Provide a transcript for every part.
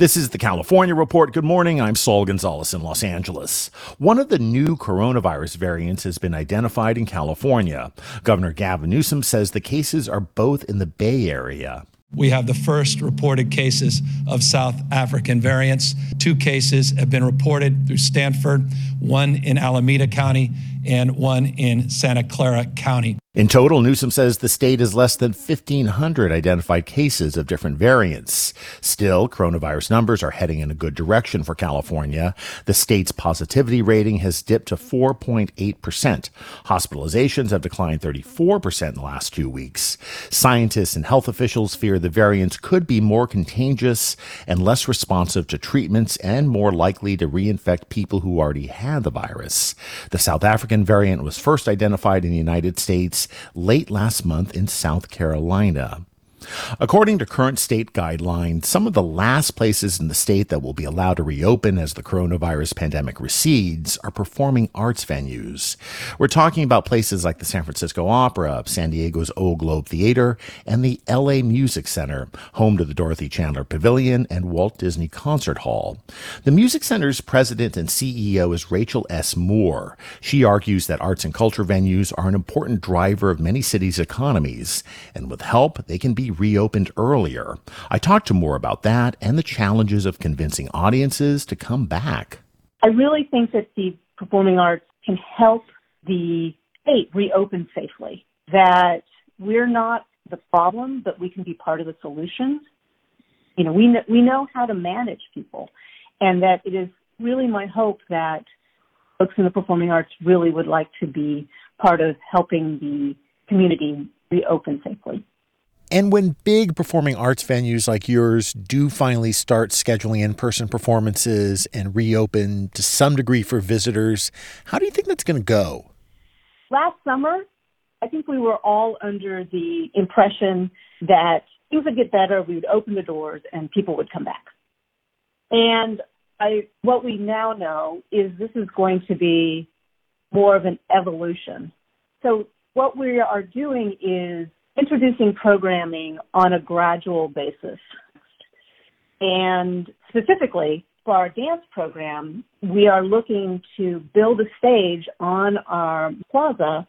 This is the California Report. Good morning. I'm Saul Gonzalez in Los Angeles. One of the new coronavirus variants has been identified in California. Governor Gavin Newsom says the cases are both in the Bay Area. We have the first reported cases of South African variants. Two cases have been reported through Stanford, one in Alameda County and one in Santa Clara County. In total, Newsom says the state has less than 1,500 identified cases of different variants. Still, coronavirus numbers are heading in a good direction for California. The state's positivity rating has dipped to 4.8%. Hospitalizations have declined 34% in the last two weeks. Scientists and health officials fear the variants could be more contagious and less responsive to treatments and more likely to reinfect people who already had the virus. The South African variant was first identified in the United States late last month in South Carolina. According to current state guidelines, some of the last places in the state that will be allowed to reopen as the coronavirus pandemic recedes are performing arts venues. We're talking about places like the San Francisco Opera, San Diego's Old Globe Theater, and the LA Music Center, home to the Dorothy Chandler Pavilion and Walt Disney Concert Hall. The Music Center's president and CEO is Rachel S. Moore. She argues that arts and culture venues are an important driver of many cities' economies, and with help, they can be reopened earlier. I talked to Moore about that and the challenges of convincing audiences to come back. I really think that the performing arts can help the state reopen safely. That we're not the problem, but we can be part of the solution. You know, we know, we know how to manage people, and that it is really my hope that folks in the performing arts really would like to be part of helping the community reopen safely. And when big performing arts venues like yours do finally start scheduling in person performances and reopen to some degree for visitors, how do you think that's going to go? Last summer, I think we were all under the impression that things would get better, we would open the doors, and people would come back. And I, what we now know is this is going to be more of an evolution. So what we are doing is introducing programming on a gradual basis. And specifically for our dance program, we are looking to build a stage on our plaza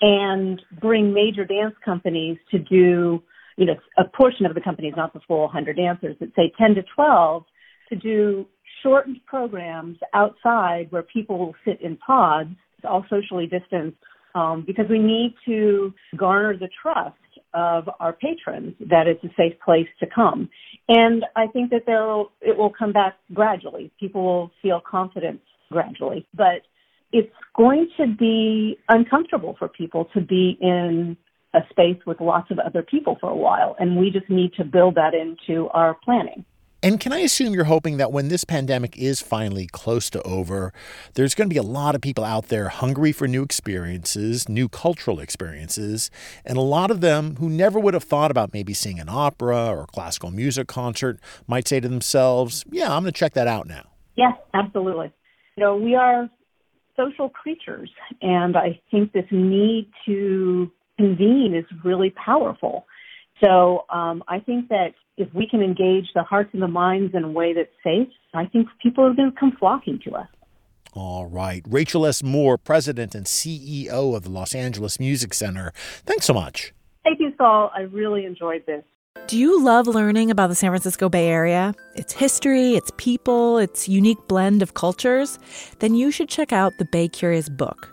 and bring major dance companies to do, you know, a portion of the companies, not the full 100 dancers, but say 10 to 12 to do shortened programs outside where people will sit in pods, all socially distanced, um, because we need to garner the trust of our patrons that it's a safe place to come. And I think that there it will come back gradually. People will feel confident gradually, but it's going to be uncomfortable for people to be in a space with lots of other people for a while. And we just need to build that into our planning. And can I assume you're hoping that when this pandemic is finally close to over, there's going to be a lot of people out there hungry for new experiences, new cultural experiences, and a lot of them who never would have thought about maybe seeing an opera or a classical music concert might say to themselves, Yeah, I'm going to check that out now. Yes, absolutely. You know, we are social creatures, and I think this need to convene is really powerful. So um, I think that if we can engage the hearts and the minds in a way that's safe, I think people are going to come flocking to us. All right. Rachel S. Moore, President and CEO of the Los Angeles Music Center. Thanks so much. Thank you, Saul. I really enjoyed this. Do you love learning about the San Francisco Bay Area? Its history, its people, its unique blend of cultures? Then you should check out the Bay Curious book.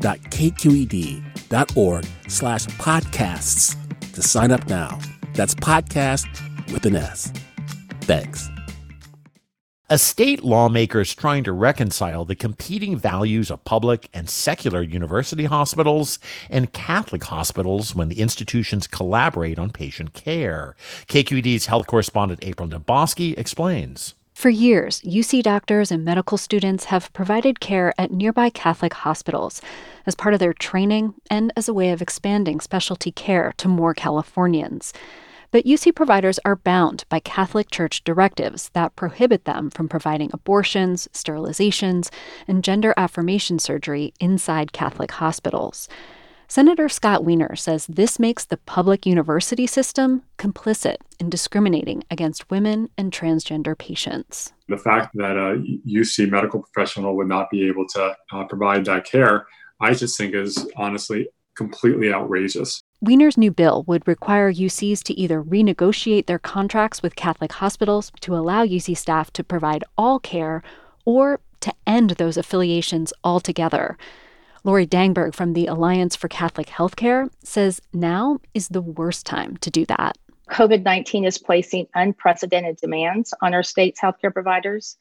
donate.kqed.org slash podcasts to sign up now. That's podcast with an S. Thanks. A state lawmaker is trying to reconcile the competing values of public and secular university hospitals and Catholic hospitals when the institutions collaborate on patient care. KQED's health correspondent April Dembosky explains. For years, UC doctors and medical students have provided care at nearby Catholic hospitals as part of their training and as a way of expanding specialty care to more Californians. But UC providers are bound by Catholic Church directives that prohibit them from providing abortions, sterilizations, and gender affirmation surgery inside Catholic hospitals. Senator Scott Wiener says this makes the public university system complicit in discriminating against women and transgender patients. The fact that a UC medical professional would not be able to uh, provide that care, I just think is honestly completely outrageous. Wiener's new bill would require UCs to either renegotiate their contracts with Catholic hospitals to allow UC staff to provide all care or to end those affiliations altogether. Lori Dangberg from the Alliance for Catholic Healthcare says now is the worst time to do that. COVID 19 is placing unprecedented demands on our state's healthcare providers.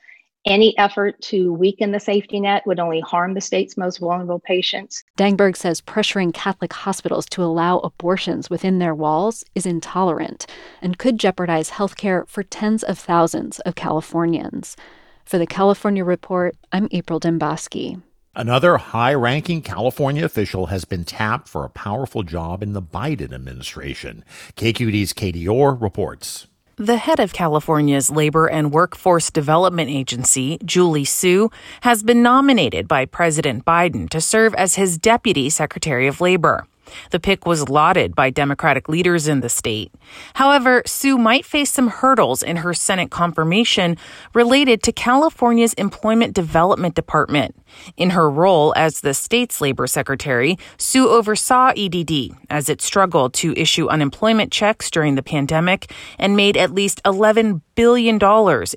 Any effort to weaken the safety net would only harm the state's most vulnerable patients. Dangberg says pressuring Catholic hospitals to allow abortions within their walls is intolerant and could jeopardize health care for tens of thousands of Californians. For the California Report, I'm April Dembosky. Another high ranking California official has been tapped for a powerful job in the Biden administration. KQED's Katie Orr reports. The head of California's Labor and Workforce Development Agency, Julie Su, has been nominated by President Biden to serve as his Deputy Secretary of Labor. The pick was lauded by Democratic leaders in the state. However, Su might face some hurdles in her Senate confirmation related to California's Employment Development Department. In her role as the state's labor secretary, Su oversaw EDD as it struggled to issue unemployment checks during the pandemic and made at least $11 billion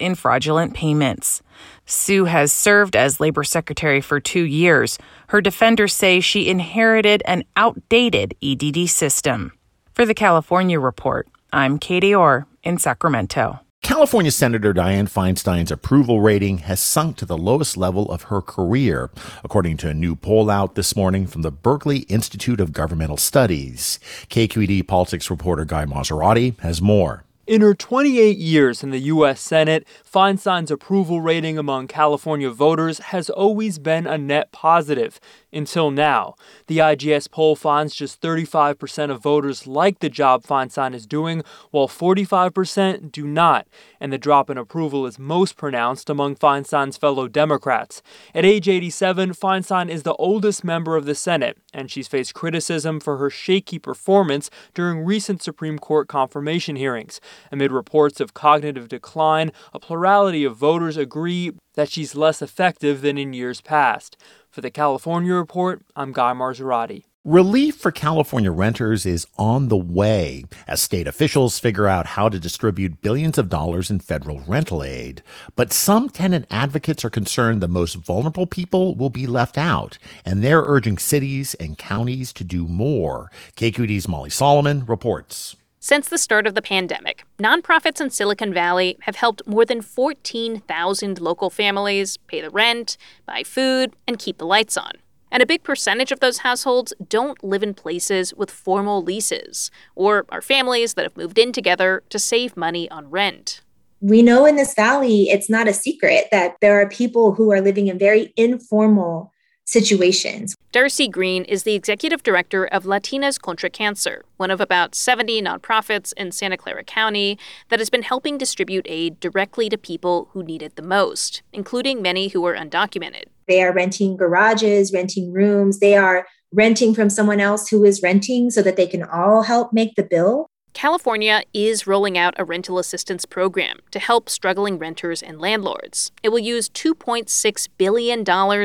in fraudulent payments. Su has served as labor secretary for two years. Her defenders say she inherited an outdated EDD system. For the California Report, I'm Katie Orr in Sacramento. California Senator Dianne Feinstein's approval rating has sunk to the lowest level of her career, according to a new poll out this morning from the Berkeley Institute of Governmental Studies. KQED politics reporter Guy Marzorati has more. In her 28 years in the U.S. Senate, Feinstein's approval rating among California voters has always been a net positive, until now. The IGS poll finds just 35% of voters like the job Feinstein is doing, while 45% do not, and the drop in approval is most pronounced among Feinstein's fellow Democrats. At age 87, Feinstein is the oldest member of the Senate, and she's faced criticism for her shaky performance during recent Supreme Court confirmation hearings. Amid reports of cognitive decline, a plurality of voters agree that she's less effective than in years past. For the California Report, I'm Guy Marzorati. Relief for California renters is on the way as state officials figure out how to distribute billions of dollars in federal rental aid. But some tenant advocates are concerned the most vulnerable people will be left out, and they're urging cities and counties to do more. KQED's Molly Solomon reports. Since the start of the pandemic, nonprofits in Silicon Valley have helped more than 14,000 local families pay the rent, buy food, and keep the lights on. And a big percentage of those households don't live in places with formal leases or are families that have moved in together to save money on rent. We know in this valley, it's not a secret that there are people who are living in very informal situations. Darcy Green is the executive director of Latinas Contra Cancer, one of about 70 nonprofits in Santa Clara County that has been helping distribute aid directly to people who need it the most, including many who are undocumented. They are renting garages, renting rooms, they are renting from someone else who is renting so that they can all help make the bill. California is rolling out a rental assistance program to help struggling renters and landlords. It will use $2.6 billion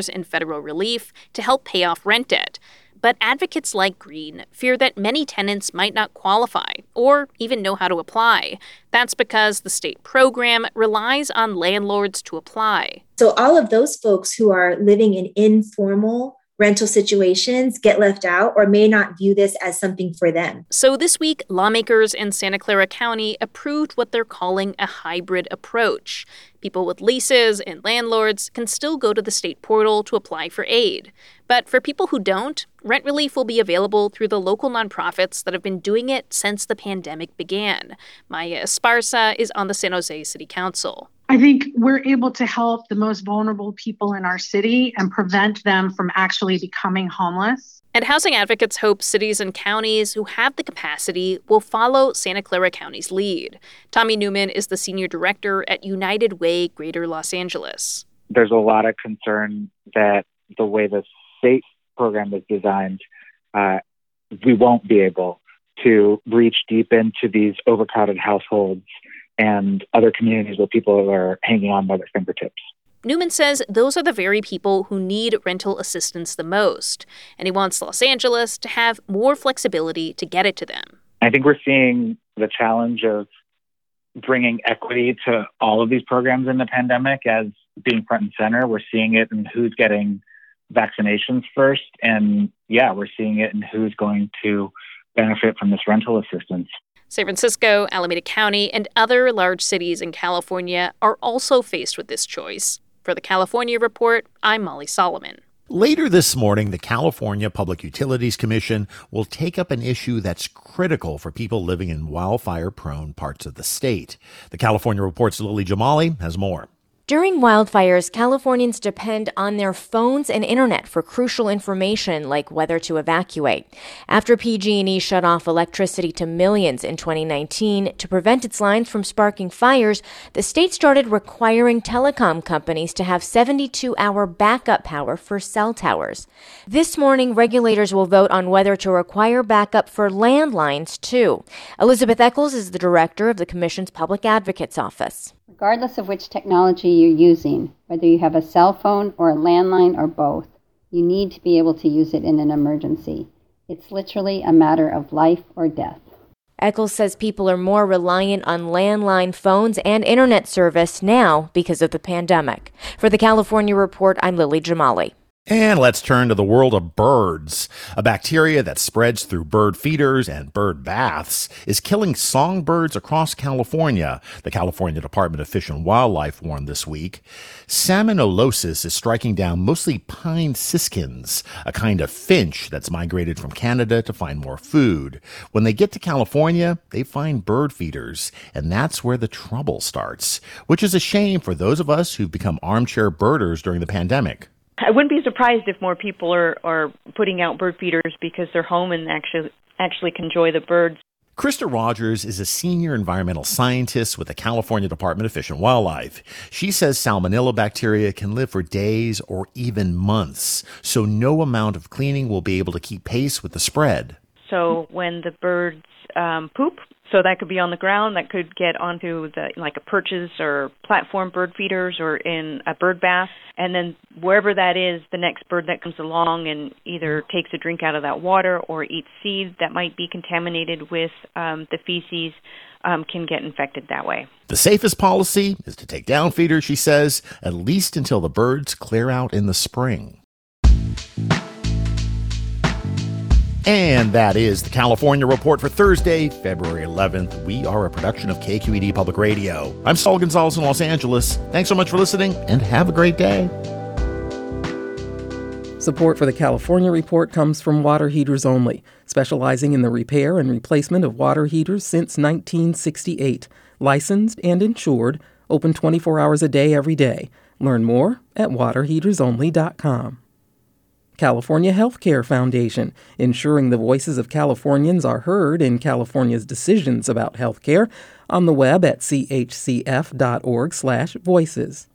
in federal relief to help pay off rent debt. But advocates like Green fear that many tenants might not qualify or even know how to apply. That's because the state program relies on landlords to apply. So, all of those folks who are living in informal rental situations get left out or may not view this as something for them. So this week, lawmakers in Santa Clara County approved what they're calling a hybrid approach. People with leases and landlords can still go to the state portal to apply for aid. But for people who don't, rent relief will be available through the local nonprofits that have been doing it since the pandemic began. Maya Esparza is on the San Jose City Council. I think we're able to help the most vulnerable people in our city and prevent them from actually becoming homeless. And housing advocates hope cities and counties who have the capacity will follow Santa Clara County's lead. Tommy Newman is the senior director at United Way Greater Los Angeles. There's a lot of concern that the way the state program is designed, uh, we won't be able to reach deep into these overcrowded households and other communities where people are hanging on by their fingertips. Newman says those are the very people who need rental assistance the most, and he wants Los Angeles to have more flexibility to get it to them. I think we're seeing the challenge of bringing equity to all of these programs in the pandemic as being front and center. We're seeing it in who's getting vaccinations first, and yeah, we're seeing it in who's going to benefit from this rental assistance. San Francisco, Alameda County, and other large cities in California are also faced with this choice. For the California Report, I'm Molly Solomon. Later this morning, the California Public Utilities Commission will take up an issue that's critical for people living in wildfire prone parts of the state. The California Report's Lily Jamali has more. During wildfires, Californians depend on their phones and internet for crucial information like whether to evacuate. After PG&E shut off electricity to millions in 2019 to prevent its lines from sparking fires, the state started requiring telecom companies to have 72-hour backup power for cell towers. This morning, regulators will vote on whether to require backup for landlines too. Elizabeth Echols is the director of the Commission's Public Advocates Office regardless of which technology you're using, whether you have a cell phone or a landline or both, you need to be able to use it in an emergency. It's literally a matter of life or death. Echols says people are more reliant on landline phones and internet service now because of the pandemic. For the California Report, I'm Lily Jamali. And let's turn to the world of birds. A bacteria that spreads through bird feeders and bird baths is killing songbirds across California, the California Department of Fish and Wildlife warned this week. Salmonellosis is striking down mostly pine siskins, a kind of finch that's migrated from Canada to find more food. When they get to California, they find bird feeders, and that's where the trouble starts, which is a shame for those of us who've become armchair birders during the pandemic. I wouldn't be surprised if more people are are putting out bird feeders because they're home and actually actually can enjoy the birds. Krysta Rogers is a senior environmental scientist with the California Department of Fish and Wildlife. She says salmonella bacteria can live for days or even months, so no amount of cleaning will be able to keep pace with the spread. So when the birds um, poop, So that could be on the ground, that could get onto the like a perches or platform bird feeders or in a bird bath. And then wherever that is, the next bird that comes along and either takes a drink out of that water or eats seed that might be contaminated with um, the feces um, can get infected that way. The safest policy is to take down feeders, she says, at least until the birds clear out in the spring. And that is the California Report for Thursday, February 11th. We are a production of KQED Public Radio. I'm Saul Gonzalez in Los Angeles. Thanks so much for listening and have a great day. Support for the California Report comes from Water Heaters Only, specializing in the repair and replacement of water heaters since 1968. Licensed and insured, open 24 hours a day every day. Learn more at waterheatersonly.com. California Healthcare Foundation, ensuring the voices of Californians are heard in California's decisions about healthcare on the web at chcf.org/voices.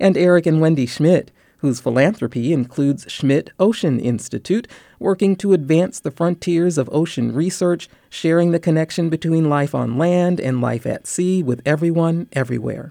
And Eric and Wendy Schmidt, whose philanthropy includes Schmidt Ocean Institute, working to advance the frontiers of ocean research, sharing the connection between life on land and life at sea with everyone everywhere.